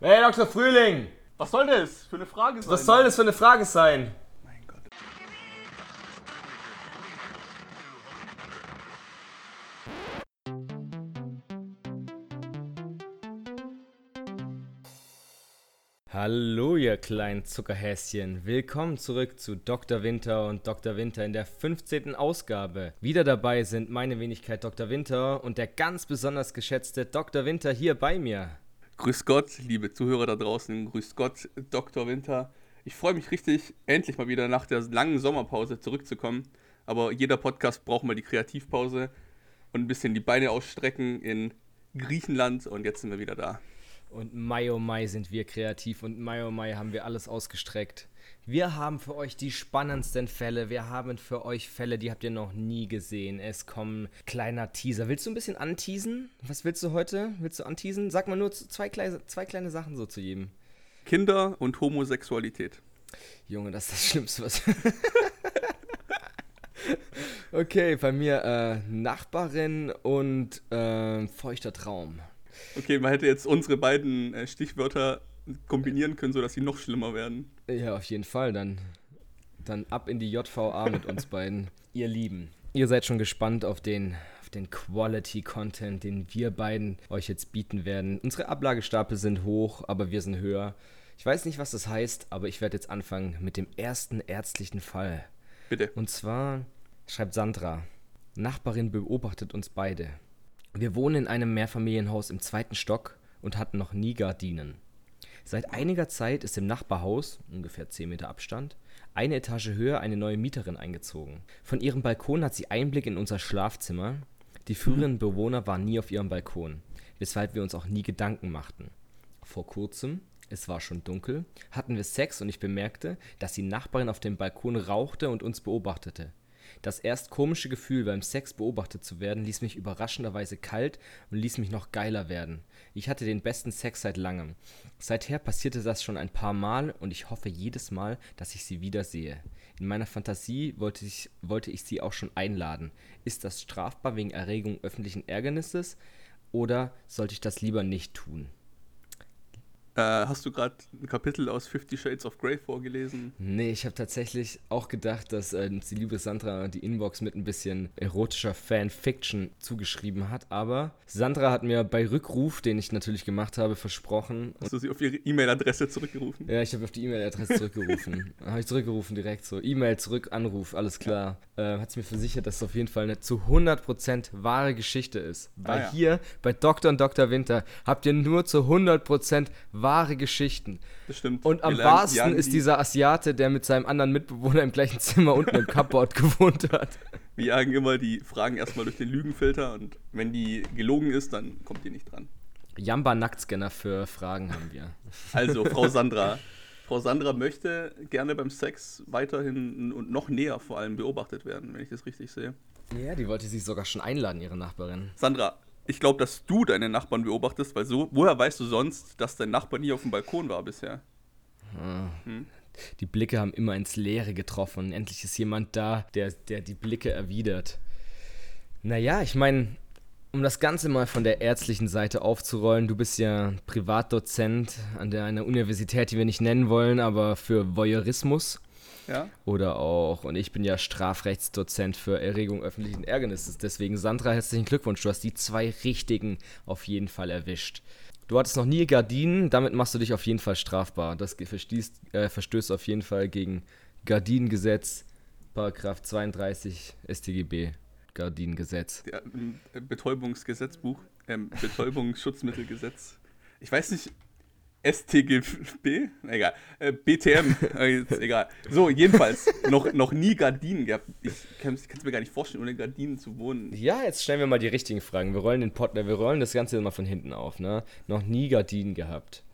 Hey, Dr. Frühling! Was soll das für eine Frage sein? Was soll das für eine Frage sein? Mein Gott. Hallo, ihr kleinen Zuckerhäschen. Willkommen zurück zu Dr. Winter und Dr. Winter in der 15. Ausgabe. Wieder dabei sind meine Wenigkeit Dr. Winter und der ganz besonders geschätzte Dr. Winter hier bei mir. Grüß Gott, liebe Zuhörer da draußen. Grüß Gott, Dr. Winter. Ich freue mich richtig, endlich mal wieder nach der langen Sommerpause zurückzukommen. Aber jeder Podcast braucht mal die Kreativpause und ein bisschen die Beine ausstrecken in Griechenland und jetzt sind wir wieder da. Und Mai oh Mai sind wir kreativ und Mai oh Mai haben wir alles ausgestreckt. Wir haben für euch die spannendsten Fälle. Wir haben für euch Fälle, die habt ihr noch nie gesehen. Es kommen kleiner Teaser. Willst du ein bisschen anteasen? Was willst du heute? Willst du anteasen? Sag mal nur zwei kleine, zwei kleine Sachen so zu jedem. Kinder und Homosexualität. Junge, das ist das Schlimmste, was. okay, bei mir äh, Nachbarin und äh, feuchter Traum. Okay, man hätte jetzt unsere beiden äh, Stichwörter kombinieren können, sodass sie noch schlimmer werden. Ja, auf jeden Fall. Dann, dann ab in die JVA mit uns beiden. Ihr Lieben, ihr seid schon gespannt auf den, auf den Quality-Content, den wir beiden euch jetzt bieten werden. Unsere Ablagestapel sind hoch, aber wir sind höher. Ich weiß nicht, was das heißt, aber ich werde jetzt anfangen mit dem ersten ärztlichen Fall. Bitte. Und zwar schreibt Sandra, Nachbarin beobachtet uns beide. Wir wohnen in einem Mehrfamilienhaus im zweiten Stock und hatten noch nie Gardinen. Seit einiger Zeit ist im Nachbarhaus, ungefähr 10 Meter Abstand, eine Etage höher eine neue Mieterin eingezogen. Von ihrem Balkon hat sie Einblick in unser Schlafzimmer. Die früheren Bewohner waren nie auf ihrem Balkon, weshalb wir uns auch nie Gedanken machten. Vor kurzem, es war schon dunkel, hatten wir Sex und ich bemerkte, dass die Nachbarin auf dem Balkon rauchte und uns beobachtete. Das erst komische Gefühl, beim Sex beobachtet zu werden, ließ mich überraschenderweise kalt und ließ mich noch geiler werden. Ich hatte den besten Sex seit langem. Seither passierte das schon ein paar Mal und ich hoffe jedes Mal, dass ich sie wiedersehe. In meiner Fantasie wollte ich, wollte ich sie auch schon einladen. Ist das strafbar wegen Erregung öffentlichen Ärgernisses oder sollte ich das lieber nicht tun? Äh, hast du gerade ein Kapitel aus Fifty Shades of Grey vorgelesen? Nee, ich habe tatsächlich auch gedacht, dass äh, die liebe Sandra die Inbox mit ein bisschen erotischer Fanfiction zugeschrieben hat. Aber Sandra hat mir bei Rückruf, den ich natürlich gemacht habe, versprochen. Hast du sie auf ihre E-Mail-Adresse zurückgerufen? Ja, ich habe auf die E-Mail-Adresse zurückgerufen. habe ich zurückgerufen direkt so. E-Mail zurück, Anruf, alles klar. Ja. Äh, hat sie mir versichert, dass es auf jeden Fall eine zu 100% wahre Geschichte ist. Weil ah, ja. hier bei Dr. und Dr. Winter habt ihr nur zu 100% wahre wahre Geschichten. Das stimmt. Und am wahrsten ist dieser Asiate, der mit seinem anderen Mitbewohner im gleichen Zimmer unten im Cupboard gewohnt hat. Wir jagen immer die Fragen erstmal durch den Lügenfilter und wenn die gelogen ist, dann kommt die nicht dran. Jamba Nacktscanner für Fragen haben wir. Also, Frau Sandra. Frau Sandra möchte gerne beim Sex weiterhin und noch näher vor allem beobachtet werden, wenn ich das richtig sehe. Ja, die wollte sich sogar schon einladen, ihre Nachbarin. Sandra, ich glaube, dass du deine Nachbarn beobachtest, weil so, woher weißt du sonst, dass dein Nachbar nie auf dem Balkon war bisher? Hm. Die Blicke haben immer ins Leere getroffen. Endlich ist jemand da, der, der die Blicke erwidert. Naja, ich meine, um das Ganze mal von der ärztlichen Seite aufzurollen, du bist ja Privatdozent an der, einer Universität, die wir nicht nennen wollen, aber für Voyeurismus. Ja. Oder auch, und ich bin ja Strafrechtsdozent für Erregung öffentlichen Ärgernisses. Deswegen, Sandra, herzlichen Glückwunsch. Du hast die zwei richtigen auf jeden Fall erwischt. Du hattest noch nie Gardinen, damit machst du dich auf jeden Fall strafbar. Das verstießt, äh, verstößt auf jeden Fall gegen Gardinengesetz, Paragraph 32 StGB, Gardinengesetz. Ja, Betäubungsgesetzbuch, ähm, Betäubungsschutzmittelgesetz. Ich weiß nicht, STGB? Egal. Äh, BTM. Äh, egal. So, jedenfalls. noch, noch nie Gardinen gehabt. Ich kann es mir gar nicht vorstellen, ohne Gardinen zu wohnen. Ja, jetzt stellen wir mal die richtigen Fragen. Wir rollen den Pot, wir rollen das Ganze mal von hinten auf, ne? Noch nie Gardinen gehabt.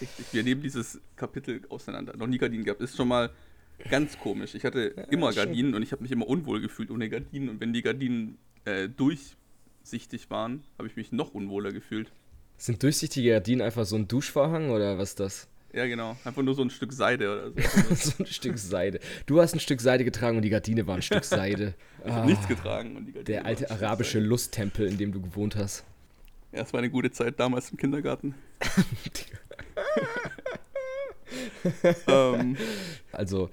Richtig. Wir nehmen dieses Kapitel auseinander. Noch nie Gardinen gehabt. Ist schon mal ganz komisch. Ich hatte immer Gardinen und ich habe mich immer unwohl gefühlt ohne Gardinen. Und wenn die Gardinen äh, durchsichtig waren, habe ich mich noch unwohler gefühlt. Sind durchsichtige Gardinen einfach so ein Duschvorhang oder was ist das? Ja, genau. Einfach nur so ein Stück Seide oder so. so ein Stück Seide. Du hast ein Stück Seide getragen und die Gardine war ein Stück Seide. ich ah, habe nichts getragen und die Gardine Der alte arabische Seide. Lusttempel, in dem du gewohnt hast. Ja, es war eine gute Zeit damals im Kindergarten. ähm, Also,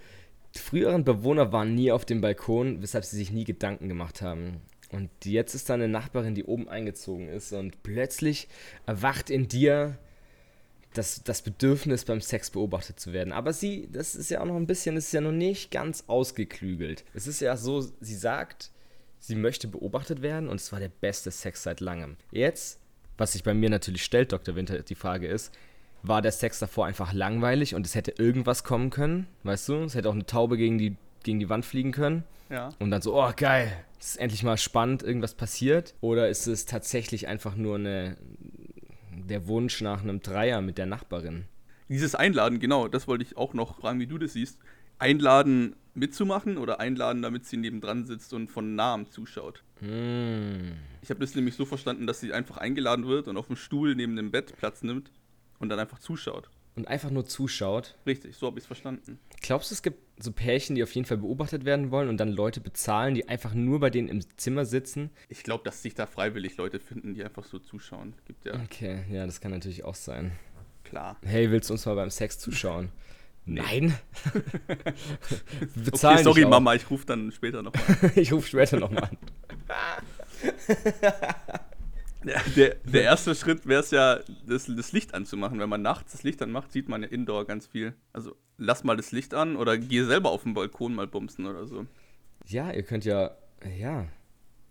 die früheren Bewohner waren nie auf dem Balkon, weshalb sie sich nie Gedanken gemacht haben. Und jetzt ist da eine Nachbarin, die oben eingezogen ist und plötzlich erwacht in dir das, das Bedürfnis, beim Sex beobachtet zu werden. Aber sie, das ist ja auch noch ein bisschen, das ist ja noch nicht ganz ausgeklügelt. Es ist ja so, sie sagt, sie möchte beobachtet werden und es war der beste Sex seit langem. Jetzt, was sich bei mir natürlich stellt, Dr. Winter, die Frage ist, war der Sex davor einfach langweilig und es hätte irgendwas kommen können, weißt du? Es hätte auch eine Taube gegen die, gegen die Wand fliegen können. ja. Und dann so, oh geil, es ist endlich mal spannend, irgendwas passiert. Oder ist es tatsächlich einfach nur eine, der Wunsch nach einem Dreier mit der Nachbarin? Dieses Einladen, genau, das wollte ich auch noch fragen, wie du das siehst. Einladen mitzumachen oder einladen, damit sie nebendran sitzt und von nahem zuschaut. Hm. Ich habe das nämlich so verstanden, dass sie einfach eingeladen wird und auf dem Stuhl neben dem Bett Platz nimmt und dann einfach zuschaut. Und einfach nur zuschaut. Richtig, so habe ich es verstanden. Glaubst du, es gibt so Pärchen, die auf jeden Fall beobachtet werden wollen und dann Leute bezahlen, die einfach nur bei denen im Zimmer sitzen? Ich glaube, dass sich da freiwillig Leute finden, die einfach so zuschauen. Gibt ja, Okay, ja, das kann natürlich auch sein. klar. Hey, willst du uns mal beim Sex zuschauen? Nein. Okay, sorry. Mama, ich rufe dann später nochmal. Ich rufe später nochmal an. Der, der, erste Schritt wäre es ja, das, das Licht anzumachen. Wenn man nachts das Licht anmacht, sieht man ja indoor ganz viel. Also lass mal das Licht an oder geh selber auf den Balkon mal bumsen oder so. Ja, ihr könnt ja, ja.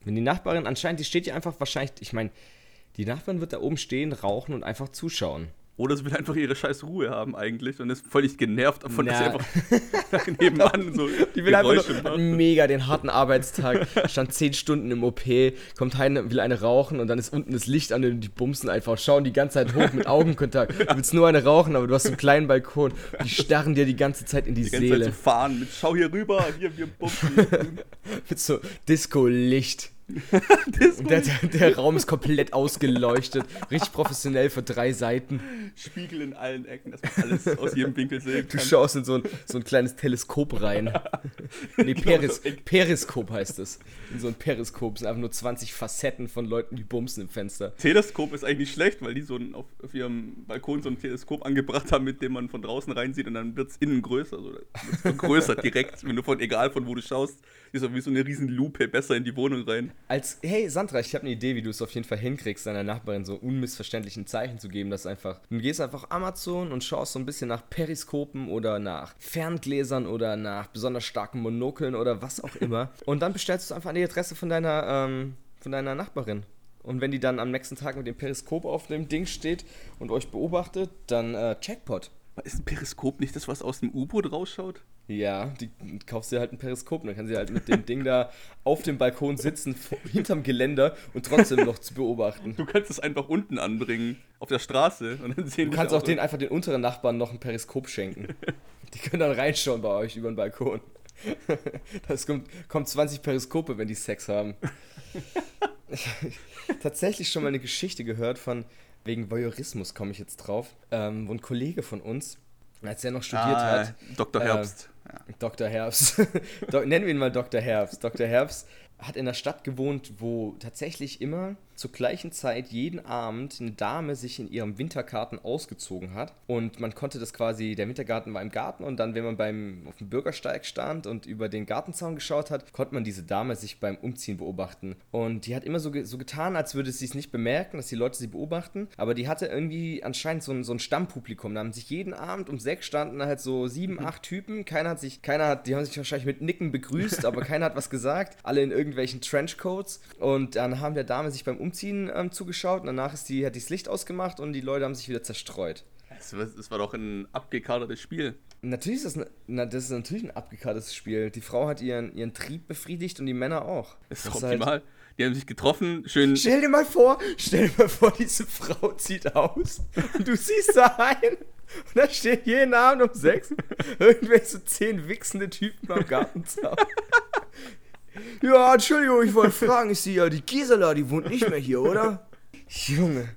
Wenn die Nachbarin anscheinend, die steht ja einfach wahrscheinlich, ich meine, die Nachbarin wird da oben stehen, rauchen und einfach zuschauen. Oder sie will einfach ihre scheiß Ruhe haben eigentlich und ist völlig genervt davon, dass sie Na. einfach nebenan so Die will einfach Geräusche nur, macht. hat mega den harten Arbeitstag, stand 10 Stunden im OP, kommt heim, will eine rauchen und dann ist unten das Licht an und die bumsen einfach, schauen die ganze Zeit hoch mit Augenkontakt. Du willst nur eine rauchen, aber du hast so einen kleinen Balkon. Die starren dir die ganze Zeit in die, Die ganze Zeit Seele. zu fahren mit Schau hier rüber, hier, wir bumsen. Mit so Disco-Licht. Der, der, der Raum ist komplett ausgeleuchtet. Richtig professionell für drei Seiten. Spiegel in allen Ecken, dass man alles aus jedem Winkel sehen Du kann. schaust in so ein, so ein kleines Teleskop rein. Nee, Peris, Genau so. Periskop heißt es. In so ein Periskop sind einfach nur 20 Facetten von Leuten, die bumsen im Fenster. Teleskop ist eigentlich schlecht, weil die so ein, auf, auf ihrem Balkon so ein Teleskop angebracht haben, mit dem man von draußen reinsieht und dann wird es innen größer. Also, vergrößert direkt, wenn du von, egal von wo du schaust, ist so wie so eine riesen Lupe besser in die Wohnung rein. Als, hey Sandra, ich habe eine Idee, wie du es auf jeden Fall hinkriegst, deiner Nachbarin so unmissverständlichen Zeichen zu geben, dass einfach, du gehst einfach Amazon und schaust so ein bisschen nach Periskopen oder nach Ferngläsern oder nach besonders starken Monokeln oder was auch immer. Und dann bestellst du es einfach an die Adresse von deiner, ähm, von deiner Nachbarin. Und wenn die dann am nächsten Tag mit dem Periskop auf dem Ding steht und euch beobachtet, dann äh, Jackpot. Ist ein Periskop nicht das, was aus dem U-Boot rausschaut? Ja, die kaufst dir halt ein Periskop und dann kann sie halt mit dem Ding da auf dem Balkon sitzen, vor- hinterm Geländer und trotzdem noch zu beobachten. Du kannst es einfach unten anbringen, auf der Straße. Und dann sehen Du kannst auch den einfach den unteren Nachbarn noch ein Periskop schenken. Die können dann reinschauen bei euch über den Balkon. Das kommt, kommt 20 Periskope, wenn die Sex haben. Ich, tatsächlich schon mal eine Geschichte gehört von, wegen Voyeurismus komme ich jetzt drauf, ähm, wo ein Kollege von uns, als er noch studiert ah, hat, Dr. äh, Herbst. Dr. Herbst. Nennen wir ihn mal Dr. Herbst. Dr. Herbst hat in einer Stadt gewohnt, wo tatsächlich immer zur gleichen Zeit jeden Abend eine Dame sich in ihrem Wintergarten ausgezogen hat. Und man konnte das quasi, der Wintergarten war im Garten und dann, wenn man beim, auf dem Bürgersteig stand und über den Gartenzaun geschaut hat, konnte man diese Dame sich beim Umziehen beobachten. Und die hat immer so, ge so getan, als würde sie es nicht bemerken, dass die Leute sie beobachten. Aber die hatte irgendwie anscheinend so ein, so ein Stammpublikum. Da haben sich jeden Abend um sechs standen halt so sieben, acht Typen. Keiner hat sich, keiner hat, die haben sich wahrscheinlich mit Nicken begrüßt, aber keiner hat was gesagt. Alle in irgendwelchen Trenchcoats. Und dann haben der Dame sich beim Umziehen ähm, zugeschaut. Und danach ist die, hat die das Licht ausgemacht und die Leute haben sich wieder zerstreut. Das, war, doch ein abgekadertes Spiel. Natürlich ist das, ein- na, das ist natürlich ein abgekartetes Spiel. Die Frau hat ihren, ihren Trieb befriedigt und die Männer auch. Das ist Das optimal. Die haben sich getroffen, schön. Stell dir mal vor, stell dir mal vor, diese Frau zieht aus und du siehst da ein und da stehen jeden Abend um sechs irgendwelche so zehn wichsende Typen am Gartenzaun. Ja, Entschuldigung, ich wollte fragen, ich sehe ja, die Gisela, die wohnt nicht mehr hier, oder? Junge,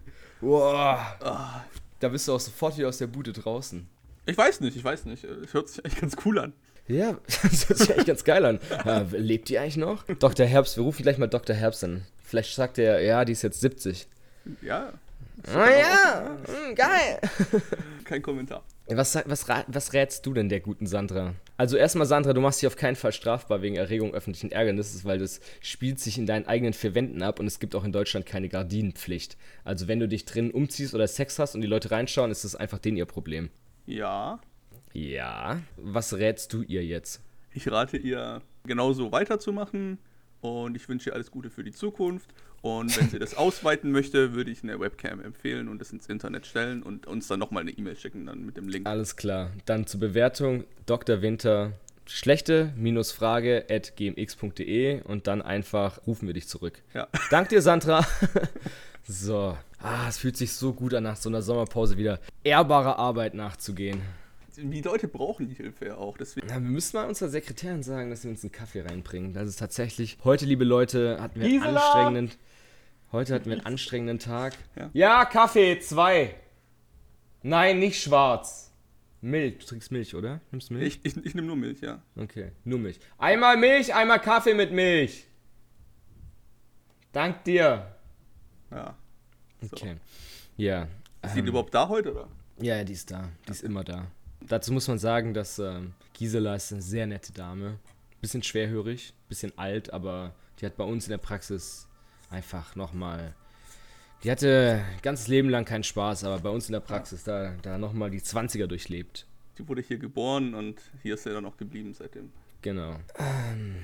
boah. Da bist du auch sofort wieder aus der Bude draußen. Ich weiß nicht, ich weiß nicht. Es hört sich eigentlich ganz cool an. Ja, das hört sich eigentlich ganz geil an. Ja, lebt die eigentlich noch? Dr. Herbst, wir rufen gleich mal Dr. Herbst an. Vielleicht sagt er, ja, die ist jetzt 70. Ja. Oh ja, mm, geil. Kein Kommentar. Was, was, was rätst du denn der guten Sandra? Also erstmal, Sandra, du machst dich auf keinen Fall strafbar wegen Erregung öffentlichen Ärgernisses, weil das spielt sich in deinen eigenen vier Wänden ab und es gibt auch in Deutschland keine Gardinenpflicht. Also wenn du dich drin umziehst oder Sex hast und die Leute reinschauen, ist das einfach denen ihr Problem. Ja. Ja. Was rätst du ihr jetzt? Ich rate ihr, genauso weiterzumachen und ich wünsche ihr alles Gute für die Zukunft und wenn sie das ausweiten möchte, würde ich eine Webcam empfehlen und das ins Internet stellen und uns dann nochmal eine E-Mail schicken, dann mit dem Link. Alles klar. Dann zur Bewertung Dr. Winter schlechte-frage at gmx.de und dann einfach rufen wir dich zurück. Ja. Dank dir, Sandra. so. Ah, es fühlt sich so gut an, nach so einer Sommerpause wieder ehrbare Arbeit nachzugehen. Die Leute brauchen die Hilfe ja auch. Deswegen. Ja, wir müssen mal unserer Sekretärin sagen, dass sie uns einen Kaffee reinbringen. Das ist tatsächlich. Heute, liebe Leute, hatten wir einen anstrengenden. Heute hatten wir einen anstrengenden Tag. Ja, ja Kaffee, zwei. Nein, nicht schwarz. Milch. Du trinkst Milch, oder? Nimmst Milch? Ich, ich, ich nehme nur Milch, ja. Okay, nur Milch. Einmal Milch, einmal Kaffee mit Milch. Dank dir. Ja. So. Okay. Ja. Ist die ähm, überhaupt da heute, oder? Ja, die ist da. Die ist immer da. Dazu muss man sagen, dass ähm, Gisela ist eine sehr nette Dame. Bisschen schwerhörig, bisschen alt, aber die hat bei uns in der Praxis einfach nochmal. Die hatte ganzes Leben lang keinen Spaß, aber bei uns in der Praxis da, da nochmal die 20er durchlebt. Die wurde hier geboren und hier ist sie dann auch geblieben seitdem. Genau. Ähm,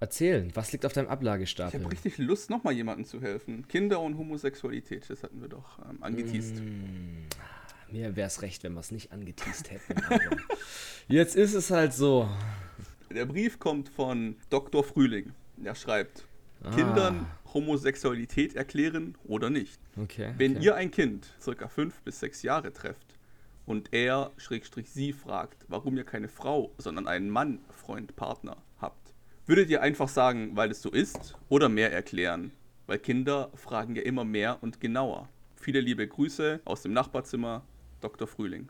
erzählen, was liegt auf deinem Ablagestapel? Ich habe richtig Lust, nochmal jemandem zu helfen. Kinder und Homosexualität, das hatten wir doch ähm, angeteased. Mm, mir wäre es recht, wenn wir es nicht angeteased hätten. jetzt ist es halt so. Der Brief kommt von Dr. Frühling. Er schreibt, ah. Kindern Homosexualität erklären oder nicht. Okay, Wenn okay. ihr ein Kind circa fünf bis sechs Jahre trefft und er, Schrägstrich, sie fragt, warum ihr keine Frau, sondern einen Mann, Freund, Partner habt, würdet ihr einfach sagen, weil es so ist oder mehr erklären? Weil Kinder fragen ja immer mehr und genauer. Viele liebe Grüße aus dem Nachbarzimmer, Dr. Frühling.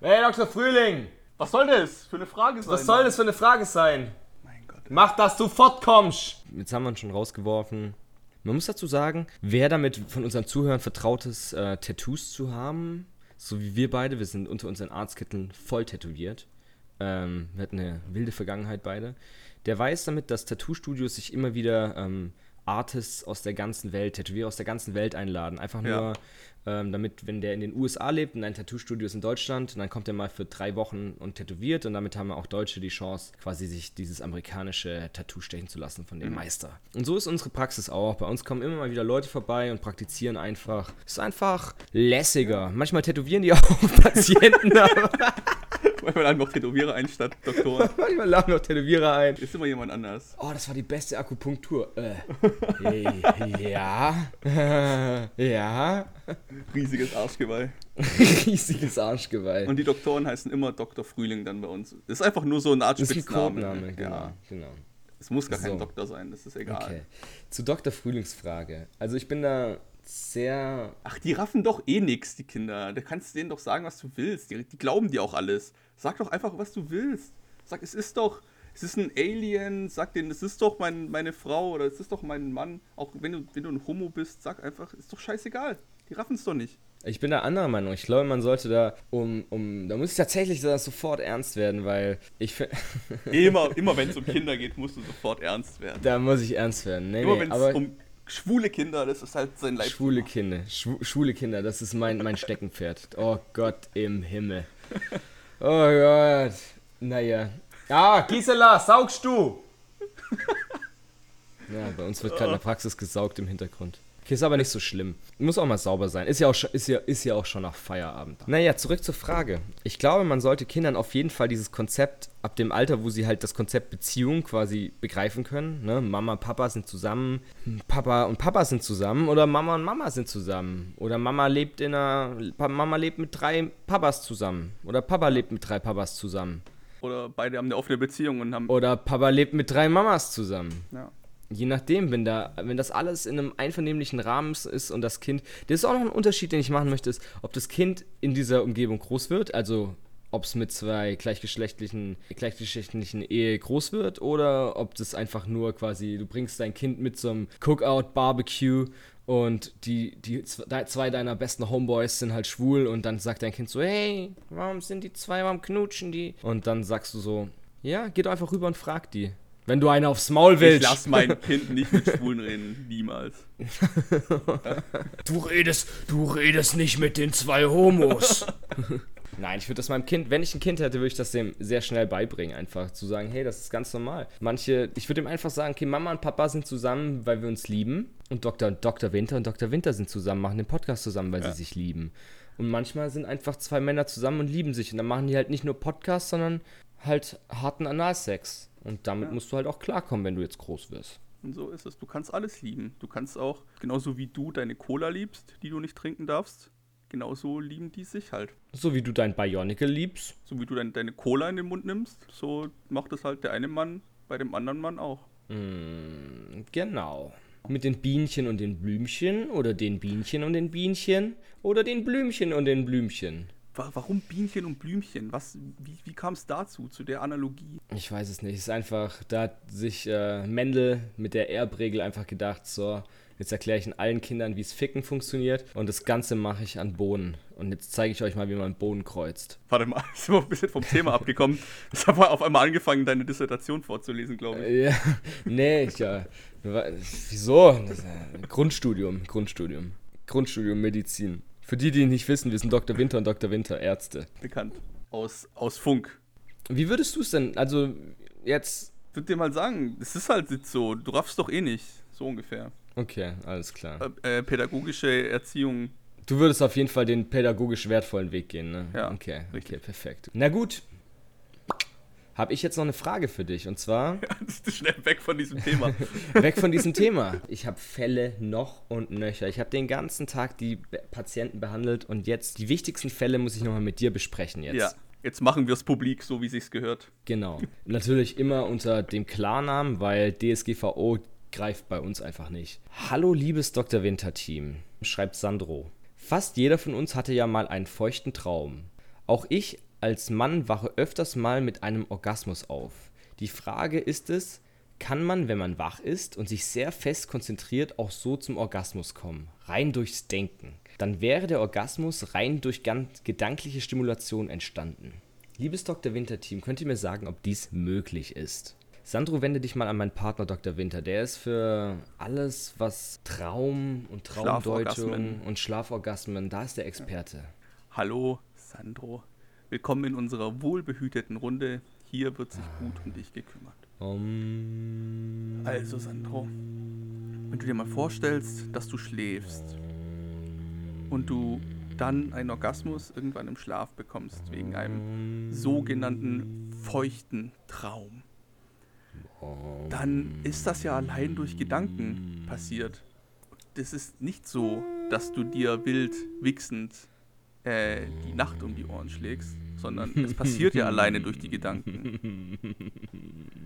Hey, Dr. Frühling! Was soll das für eine Frage sein? Was soll das für eine Frage sein? Mein Gott. Mach, dass du fortkommst! Jetzt haben wir ihn schon rausgeworfen. Man muss dazu sagen, wer damit von unseren Zuhörern vertraut ist, äh, Tattoos zu haben, so wie wir beide, wir sind unter unseren Arztkitteln voll tätowiert. Ähm, wir hatten eine wilde Vergangenheit beide. Der weiß damit, dass Tattoo-Studios sich immer wieder ähm, Artists aus der ganzen Welt, Tätowierer aus der ganzen Welt einladen. Einfach nur, ja. ähm, damit, wenn der in den USA lebt und ein Tattoo-Studio ist in Deutschland, dann kommt er mal für drei Wochen und tätowiert und damit haben auch Deutsche die Chance, quasi sich dieses amerikanische Tattoo stechen zu lassen von dem mhm. Meister. Und so ist unsere Praxis auch. Bei uns kommen immer mal wieder Leute vorbei und praktizieren einfach. Ist einfach lässiger. Manchmal tätowieren die auch Patienten, aber. Manchmal laden noch Tätowierer ein statt Doktoren. Manchmal laden noch Tätowierer ein. Ist immer jemand anders. Oh, das war die beste Akupunktur. Äh. ja. ja. Riesiges Arschgeweih. Riesiges Arschgeweih. Und die Doktoren heißen immer Dr. Frühling dann bei uns. Das ist einfach nur so eine Art das Spitzname. Ist genau, ja. genau. Es muss gar so. kein Doktor sein, das ist egal. Okay. Zu Dr. Frühlingsfrage. Also ich bin da sehr. Ach, die raffen doch eh nix, die Kinder. Da kannst du denen doch sagen, was du willst. Die, die glauben dir auch alles. Sag doch einfach, was du willst. Sag, es ist doch, es ist ein Alien. Sag denen, es ist doch mein, meine Frau oder es ist doch mein Mann. Auch wenn du, wenn du ein Homo bist, sag einfach, ist doch scheißegal. Die raffen es doch nicht. Ich bin da anderer Meinung. Ich glaube, man sollte da um, um da muss ich tatsächlich sofort ernst werden, weil ich finde. immer, immer wenn es um Kinder geht, musst du sofort ernst werden. Da muss ich ernst werden. Nee, immer nee, wenn es um schwule Kinder, das ist halt sein Leib. Schwule Kinder, Schw schwule Kinder, das ist mein, mein Steckenpferd. Oh Gott im Himmel. Oh Gott. Naja. Ah, Gisela, saugst du? Ja, bei uns wird gerade in der Praxis gesaugt im Hintergrund. Okay, ist aber nicht so schlimm. Muss auch mal sauber sein. Ist ja auch, ist ja, ist ja auch schon nach Feierabend. Naja, zurück zur Frage. Ich glaube, man sollte Kindern auf jeden Fall dieses Konzept, ab dem Alter, wo sie halt das Konzept Beziehung quasi begreifen können, ne? Mama, Papa sind zusammen, Papa und Papa sind zusammen oder Mama und Mama sind zusammen. Oder Mama lebt in einer, Mama lebt mit drei Papas zusammen. Oder Papa lebt mit drei Papas zusammen. Oder beide haben eine offene Beziehung und haben. Oder Papa lebt mit drei Mamas zusammen. Ja je nachdem, wenn da, wenn das alles in einem einvernehmlichen Rahmen ist und das Kind, das ist auch noch ein Unterschied, den ich machen möchte, ist, ob das Kind in dieser Umgebung groß wird, also ob es mit zwei gleichgeschlechtlichen, gleichgeschlechtlichen Ehe groß wird oder ob das einfach nur quasi, du bringst dein Kind mit zum Cookout, Barbecue und die, die zwei deiner besten Homeboys sind halt schwul und dann sagt dein Kind so, hey, warum sind die zwei, warum knutschen die? Und dann sagst du so, ja, geh doch einfach rüber und frag die. Wenn du eine aufs Maul willst. Ich lass mein Kind nicht mit Schwulen reden, niemals. du redest, du redest nicht mit den zwei Homos. Nein, ich würde das meinem Kind, wenn ich ein Kind hätte, würde ich das dem sehr schnell beibringen, einfach zu sagen, hey, das ist ganz normal. Manche, ich würde ihm einfach sagen, okay, Mama und Papa sind zusammen, weil wir uns lieben. Und Dr. Dr. Winter und Dr. Winter sind zusammen, machen den Podcast zusammen, weil ja. sie sich lieben. Und manchmal sind einfach zwei Männer zusammen und lieben sich. Und dann machen die halt nicht nur Podcasts, sondern halt harten Analsex. Und damit ja. musst du halt auch klarkommen, wenn du jetzt groß wirst. Und so ist es. Du kannst alles lieben. Du kannst auch, genauso wie du deine Cola liebst, die du nicht trinken darfst, genauso lieben die sich halt. So wie du dein Bionicle liebst. So wie du dein, deine Cola in den Mund nimmst, so macht es halt der eine Mann bei dem anderen Mann auch. Mm, genau. Mit den Bienchen und den Blümchen oder den Bienchen und den Bienchen oder den Blümchen und den Blümchen. Warum Bienchen und Blümchen? Was, wie, wie kam es dazu, zu der Analogie? Ich weiß es nicht. Es ist einfach, da hat sich äh, Mendel mit der Erbregel einfach gedacht, so, jetzt erkläre ich in allen Kindern, wie es Ficken funktioniert und das Ganze mache ich an Bohnen. Und jetzt zeige ich euch mal, wie man Bohnen kreuzt. Warte mal, sind wir ein bisschen vom Thema abgekommen. Ich habe auf einmal angefangen, deine Dissertation vorzulesen, glaube ich. Ja, nee, ich, ja. Wieso? Grundstudium, Grundstudium. Grundstudium Medizin. Für die, die nicht wissen, wir sind Dr. Winter und Dr. Winter Ärzte. Bekannt. Aus, aus Funk. Wie würdest du es denn, also jetzt... Ich würde dir mal sagen, es ist halt so, du raffst doch eh nicht, so ungefähr. Okay, alles klar. Äh, äh, pädagogische Erziehung. Du würdest auf jeden Fall den pädagogisch wertvollen Weg gehen, ne? Ja. Okay, richtig. okay, perfekt. Na gut, habe ich jetzt noch eine Frage für dich. Und zwar. Ja, schnell weg von diesem Thema. weg von diesem Thema. Ich habe Fälle noch und nöcher. Ich habe den ganzen Tag die Patienten behandelt und jetzt die wichtigsten Fälle muss ich nochmal mit dir besprechen jetzt. Ja. Jetzt machen wir es publik, so wie sich's gehört. Genau. Natürlich immer unter dem Klarnamen, weil DSGVO greift bei uns einfach nicht. Hallo liebes Dr. Winter Team, schreibt Sandro. Fast jeder von uns hatte ja mal einen feuchten Traum. Auch ich als Mann wache öfters mal mit einem Orgasmus auf. Die Frage ist es, kann man, wenn man wach ist und sich sehr fest konzentriert, auch so zum Orgasmus kommen? Rein durchs Denken. Dann wäre der Orgasmus rein durch gedankliche Stimulation entstanden. Liebes Dr. Winter-Team, könnt ihr mir sagen, ob dies möglich ist? Sandro, wende dich mal an meinen Partner Dr. Winter. Der ist für alles, was Traum und Traumdeutung und Schlaforgasmen, da ist der Experte. Hallo, Sandro. Willkommen in unserer wohlbehüteten Runde. Hier wird sich gut um dich gekümmert. Um, also, Sandro, wenn du dir mal vorstellst, dass du schläfst und du dann einen Orgasmus irgendwann im Schlaf bekommst, wegen einem sogenannten feuchten Traum, dann ist das ja allein durch Gedanken passiert. Das ist nicht so, dass du dir wild wichsend äh, die Nacht um die Ohren schlägst, sondern es passiert ja alleine durch die Gedanken.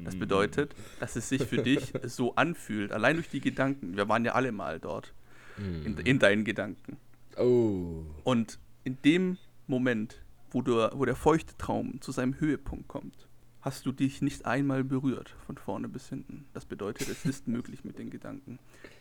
Das bedeutet, dass es sich für dich so anfühlt, allein durch die Gedanken. Wir waren ja alle mal dort, in, in deinen Gedanken. Oh. Und in dem Moment, wo, du, wo der feuchte Traum zu seinem Höhepunkt kommt, hast du dich nicht einmal berührt, von vorne bis hinten. Das bedeutet, es ist möglich mit den Gedanken.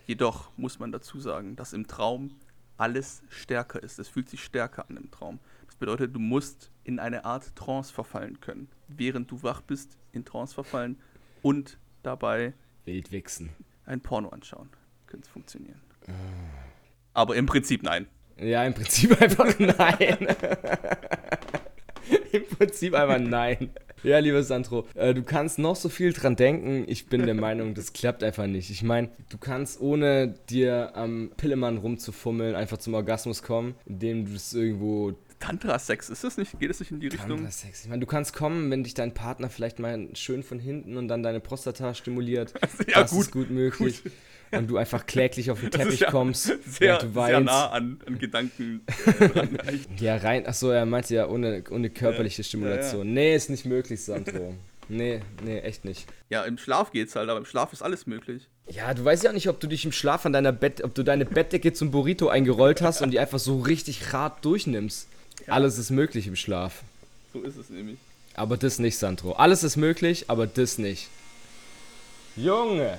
Jedoch muss man dazu sagen, dass im Traum alles stärker ist. Es fühlt sich stärker an im Traum. Das bedeutet, du musst in eine Art Trance verfallen können, während du wach bist, in Trance verfallen und dabei Wildwichsen. Ein Porno anschauen. Könnte es funktionieren. Aber im Prinzip nein. Ja, im Prinzip einfach nein. Prinzip einfach nein. Ja, lieber Sandro, äh, du kannst noch so viel dran denken. Ich bin der Meinung, das klappt einfach nicht. Ich meine, du kannst ohne dir am Pillemann rumzufummeln einfach zum Orgasmus kommen, indem du es irgendwo Tantra-Sex, ist das nicht? Geht es nicht in die Richtung? Tantra-Sex. Ich meine, du kannst kommen, wenn dich dein Partner vielleicht mal schön von hinten und dann deine Prostata stimuliert. ja, das gut, ist gut möglich. Gut und du einfach kläglich auf den Teppich ja kommst sehr, und du weinst. Sehr nah an, an Gedanken. Äh, ja, rein, achso, er meinte ja ohne, ohne körperliche ja, Stimulation. Ja, nee, ist nicht möglich, Sandro. Nee, nee, echt nicht. Ja, im Schlaf geht's halt, aber im Schlaf ist alles möglich. Ja, du weißt ja nicht, ob du dich im Schlaf an deiner Bett, ob du deine Bettdecke zum Burrito eingerollt hast und die einfach so richtig hart durchnimmst. Ja. Alles ist möglich im Schlaf. So ist es nämlich. Aber das nicht, Sandro. Alles ist möglich, aber das nicht. Junge!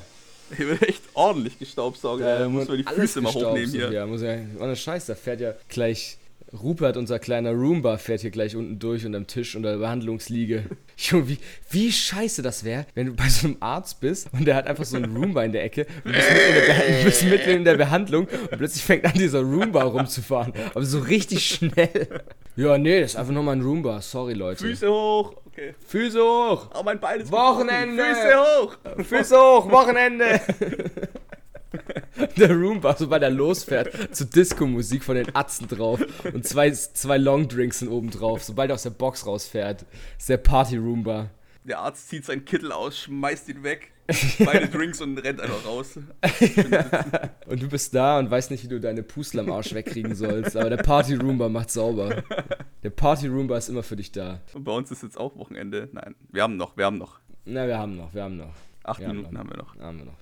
Hier wird echt ordentlich gestaubsaugt. Da Da muss man die Füße mal hochnehmen hier. Ja, muss ja. Ohne Scheiß, da fährt ja gleich. Rupert, unser kleiner Roomba, fährt hier gleich unten durch und am Tisch unter der Behandlungsliege. Junge, wie, wie scheiße das wäre, wenn du bei so einem Arzt bist und der hat einfach so einen Roomba in der Ecke und du bist mitten bist mitten in der Behandlung und plötzlich fängt an, dieser Roomba rumzufahren. Aber so richtig schnell. Ja, nee, das ist einfach nur mein Roomba. Sorry, Leute. Füße hoch. Okay. Füße hoch! Oh, mein Bein ist Wochenende! Füße hoch. Füße hoch, Wochenende! Der Roomba, sobald er losfährt, zu Disco-Musik von den Atzen drauf und zwei, zwei Longdrinks sind oben drauf, sobald er aus der Box rausfährt. ist der Party-Roomba. Der Arzt zieht seinen Kittel aus, schmeißt ihn weg, beide Drinks und rennt einfach raus. Und du bist da und weißt nicht, wie du deine Pustel am Arsch wegkriegen sollst, aber der Party-Roomba macht sauber. Der Party-Roomba ist immer für dich da. Und bei uns ist jetzt auch Wochenende. Nein, wir haben noch, wir haben noch. Na, wir haben noch, wir haben noch. Acht Wir haben Minuten noch. haben wir noch. Haben wir noch.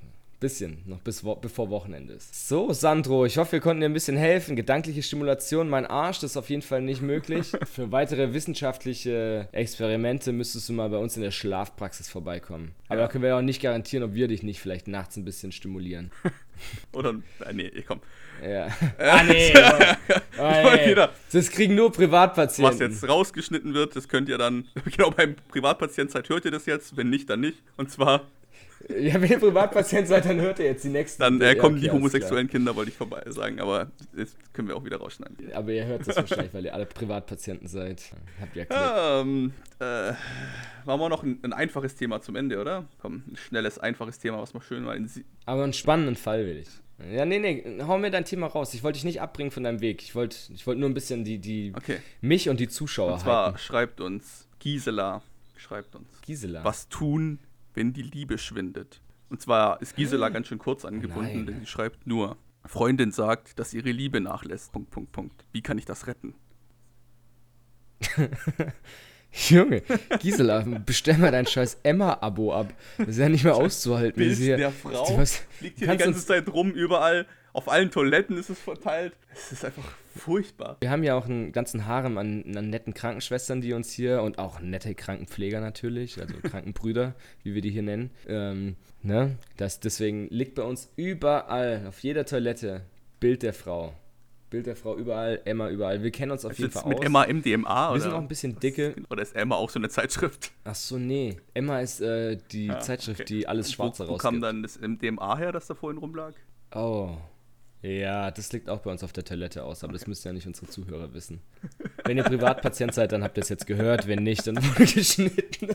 Bisschen, noch bis wo bevor Wochenende ist. So, Sandro, ich hoffe, wir konnten dir ein bisschen helfen. Gedankliche Stimulation, mein Arsch, das ist auf jeden Fall nicht möglich. Für weitere wissenschaftliche Experimente müsstest du mal bei uns in der Schlafpraxis vorbeikommen. Aber Ja. da können wir ja auch nicht garantieren, ob wir dich nicht vielleicht nachts ein bisschen stimulieren. Oder, äh, nee, komm. Ja. Ah, nee. Oh, nee. Jeder. Das kriegen nur Privatpatienten. Was jetzt rausgeschnitten wird, das könnt ihr dann, genau beim Privatpatient seid, hört ihr das jetzt, wenn nicht, dann nicht. Und zwar, Ja, wenn ihr Privatpatient seid, dann hört ihr jetzt die nächsten. dann äh, Ja, kommen die homosexuellen Kinder, wollte ich vorbei sagen, aber das können wir auch wieder rausschneiden. klar. Aber ihr hört das wahrscheinlich, weil ihr alle Privatpatienten seid. Habt ihr Klick. Ähm, äh, machen wir noch ein, ein einfaches Thema zum Ende, oder? Komm, ein schnelles, einfaches Thema, was mal schön mal in Sie Aber einen spannenden Fall will ich. Ja, nee, nee, hau mir dein Thema raus. Ich wollte dich nicht abbringen von deinem Weg. Ich wollte ich wollte nur ein bisschen die, die Okay. mich und die Zuschauer Und zwar halten. schreibt uns Gisela, schreibt uns, Gisela. was tun, wenn die Liebe schwindet? Und zwar ist Gisela ganz schön kurz angebunden, Nein. denn sie schreibt nur, Freundin sagt, dass ihre Liebe nachlässt. Punkt, Punkt, Punkt. Wie kann ich das retten? Junge, Gisela, bestell mal dein scheiß Emma-Abo ab. Das ist ja nicht mehr auszuhalten. Bild ja- der Frau Du was- liegt hier die ganze uns- Zeit rum, überall. Auf allen Toiletten ist es verteilt. Es ist einfach furchtbar. Wir haben ja auch einen ganzen Harem an, an netten Krankenschwestern, die uns hier und auch nette Krankenpfleger natürlich, also Krankenbrüder, wie wir die hier nennen. Ähm, ne? das, deswegen liegt bei uns überall, auf jeder Toilette, Bild der Frau. Bild der Frau überall, Emma überall. Wir kennen uns auf Ist jeden Fall mit aus. Emma im DMA wir oder? sind auch ein bisschen dicke. Oder ist Emma auch so eine Zeitschrift? Ach so, nee. Emma ist äh, die Ah, Zeitschrift, okay. die alles Schwarze wo, wo kam rausgibt. dann das MDMA her, das da vorhin rumlag? Oh. Ja, das liegt auch bei uns auf der Toilette aus, aber das müssen ja nicht unsere Zuhörer wissen. Wenn ihr Privatpatient seid, dann habt ihr es jetzt gehört. Wenn nicht, dann wurde geschnitten.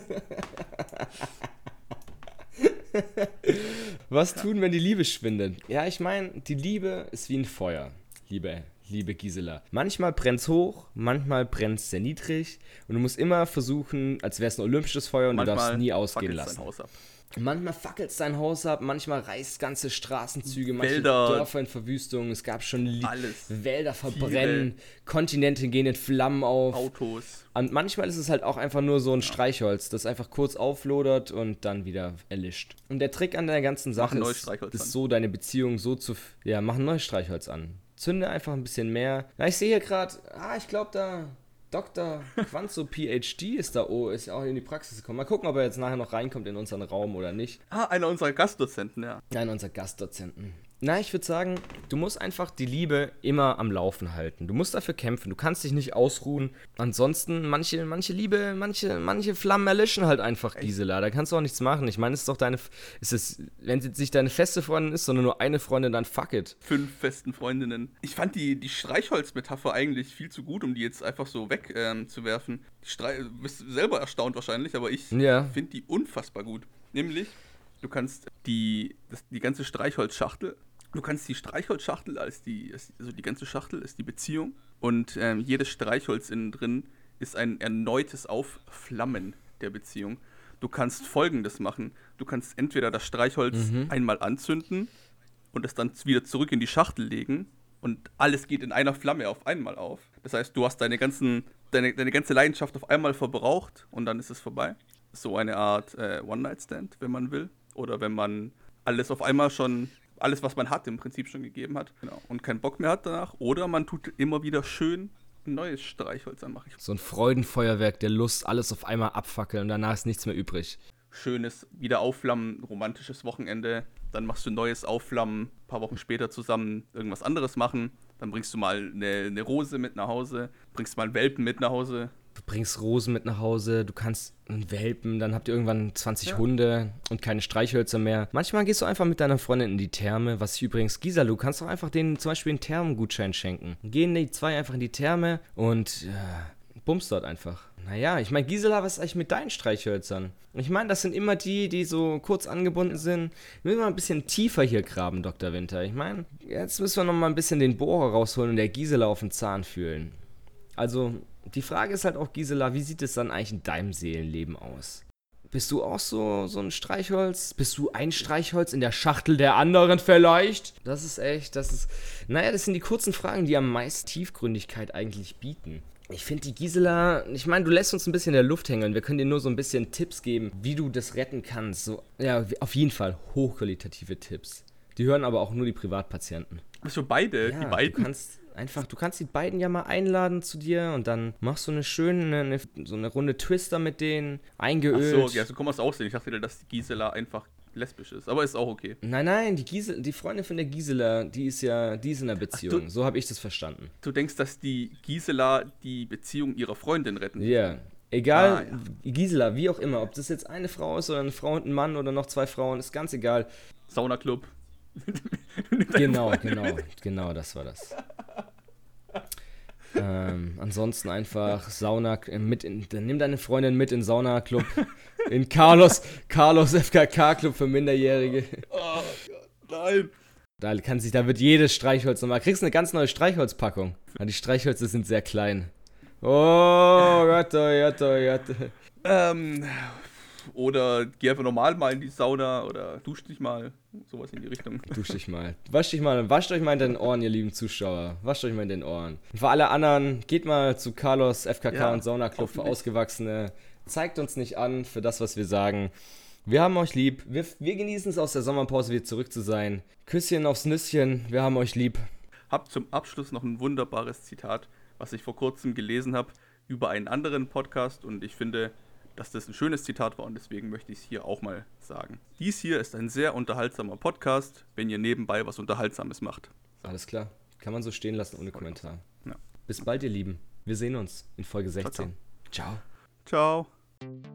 Was tun, wenn die Liebe schwindet? Ja, ich meine, die Liebe ist wie ein Feuer, liebe, liebe Gisela. Manchmal brennt's hoch, manchmal brennt's sehr niedrig und du musst immer versuchen, als wäre es ein olympisches Feuer und du darfst nie ausgehen lassen. Dein Haus ab. Manchmal fackelt dein Haus ab, manchmal reißt ganze Straßenzüge, manche Wälder. Dörfer in Verwüstung. Es gab schon Li Alles. Wälder verbrennen, Kontinente gehen in Flammen auf. Autos. Und manchmal ist es halt auch einfach nur so ein Streichholz, das einfach kurz auflodert und dann wieder erlischt. Und der Trick an der ganzen Sache ist, ist so, deine Beziehung so zu. Ja, mach ein neues Streichholz an. Zünde einfach ein bisschen mehr. Na, ich sehe hier gerade, ah, ich glaube da. Dr. Quanzo PhD ist da, oh, ist auch in die Praxis gekommen. Mal gucken, ob er jetzt nachher noch reinkommt in unseren Raum oder nicht. Ah, einer unserer Gastdozenten, ja. Nein, unser Gastdozenten. Na, ich würde sagen, du musst einfach die Liebe immer am Laufen halten. Du musst dafür kämpfen. Du kannst dich nicht ausruhen. Ansonsten, manche, manche Liebe, manche, manche Flammen erlischen halt einfach, Gisela. Da kannst du auch nichts machen. Ich meine, es ist doch deine, ist es, wenn sie nicht deine feste Freundin ist, sondern nur eine Freundin, dann fuck it. Fünf festen Freundinnen. Ich fand die, die Streichholzmetapher eigentlich viel zu gut, um die jetzt einfach so wegzuwerfen. Ähm, die du bist selber erstaunt wahrscheinlich, aber ich Ja. finde die unfassbar gut. Nämlich, du kannst die, das, die ganze Streichholzschachtel, du kannst die Streichholzschachtel als die, als- also die ganze Schachtel ist die Beziehung und ähm, jedes Streichholz innen drin ist ein erneutes Aufflammen der Beziehung. Du kannst folgendes machen. Du kannst entweder das Streichholz einmal anzünden und es dann wieder zurück in die Schachtel legen und alles geht in einer Flamme auf einmal auf. Das heißt, du hast deine, ganzen, deine, deine ganze Leidenschaft auf einmal verbraucht und dann ist es vorbei. So eine Art äh, One-Night-Stand, wenn man will. Oder wenn man alles auf einmal schon, alles, was man hat, im Prinzip schon gegeben hat. Genau. Und keinen Bock mehr hat danach. Oder man tut immer wieder schön ein neues Streichholz anmachen. So ein Freudenfeuerwerk der Lust, alles auf einmal abfackeln und danach ist nichts mehr übrig. Schönes Wiederaufflammen, romantisches Wochenende. dann machst du ein neues Aufflammen, ein paar Wochen später zusammen irgendwas anderes machen, dann bringst du mal eine, eine Rose mit nach Hause, bringst mal einen Welpen mit nach Hause. Du bringst Rosen mit nach Hause, du kannst einen Welpen, dann habt ihr irgendwann 20 Ja. Hunde und keine Streichhölzer mehr. Manchmal gehst du einfach mit deiner Freundin in die Therme, was ich übrigens, Gisela, du kannst doch einfach denen zum Beispiel einen Thermengutschein schenken. Gehen die zwei einfach in die Therme und äh, bummst dort einfach. Naja, ich meine, Gisela, was ist eigentlich mit deinen Streichhölzern? Ich meine, das sind immer die, die so kurz angebunden sind. Wir müssen mal ein bisschen tiefer hier graben, Dr. Winter. Ich meine, jetzt müssen wir noch mal ein bisschen den Bohrer rausholen und der Gisela auf den Zahn fühlen. Also, die Frage ist halt auch, Gisela, wie sieht es dann eigentlich in deinem Seelenleben aus? Bist du auch so, so ein Streichholz? Bist du ein Streichholz in der Schachtel der anderen vielleicht? Das ist echt, das ist. Naja, das sind die kurzen Fragen, die am meisten Tiefgründigkeit eigentlich bieten. Ich finde die Gisela, ich meine, du lässt uns ein bisschen in der Luft hängen. Wir können dir nur so ein bisschen Tipps geben, wie du das retten kannst. So, ja, auf jeden Fall hochqualitative Tipps. Die hören aber auch nur die Privatpatienten. Also beide, Ja, die Du beiden. kannst einfach, du kannst die beiden ja mal einladen zu dir und dann machst du eine schöne, eine, so eine Runde Twister mit denen, Ach eingeölt. so, ja, so kann man es aussehen. Ich dachte wieder, dass die Gisela einfach lesbisch ist. Aber ist auch okay. Nein, nein, die, Gisel, die Freundin von der Gisela, die ist ja, die ist in einer Beziehung. du- so habe ich das verstanden. Du denkst, dass die Gisela die Beziehung ihrer Freundin retten will? Ja. Egal, Ah, Gisela, wie auch immer, ob das jetzt eine Frau ist oder eine Frau und ein Mann oder noch zwei Frauen, ist ganz egal. Saunaclub. Genau, genau, genau, das war das. Ähm, ansonsten einfach Sauna mit in, dann nimm deine Freundin mit in Sauna-Club. In Carlos, Carlos FKK-Club für Minderjährige. Oh Gott, nein. Da kann sich, da wird jedes Streichholz nochmal. Kriegst eine ganz neue Streichholzpackung. Ja, die Streichhölzer sind sehr klein. Oh Gott, oh Gott, oh Gott. Ähm, oder geh einfach normal mal in die Sauna oder dusch dich mal. Sowas in die Richtung. Dusch dich mal. Wasch dich mal. Wascht euch mal in den Ohren, ihr lieben Zuschauer. Wascht euch mal in den Ohren. Und für alle anderen, geht mal zu Carlos FKK Ja, und Sauna Club für. Ausgewachsene. Zeigt uns nicht an für das, was wir sagen. Wir haben euch lieb. Wir, wir genießen es aus der Sommerpause wieder zurück zu sein. Küsschen aufs Nüsschen. Wir haben euch lieb. Hab zum Abschluss noch ein wunderbares Zitat, was ich vor kurzem gelesen habe über einen anderen Podcast und ich finde, dass das ein schönes Zitat war und deswegen möchte ich es hier auch mal sagen. Dies hier ist ein sehr unterhaltsamer Podcast, wenn ihr nebenbei was Unterhaltsames macht. Alles klar. Kann man so stehen lassen ohne Kommentar. Ja. Bis bald, ihr Lieben. Wir sehen uns in Folge 16. ciao. ciao. Ciao.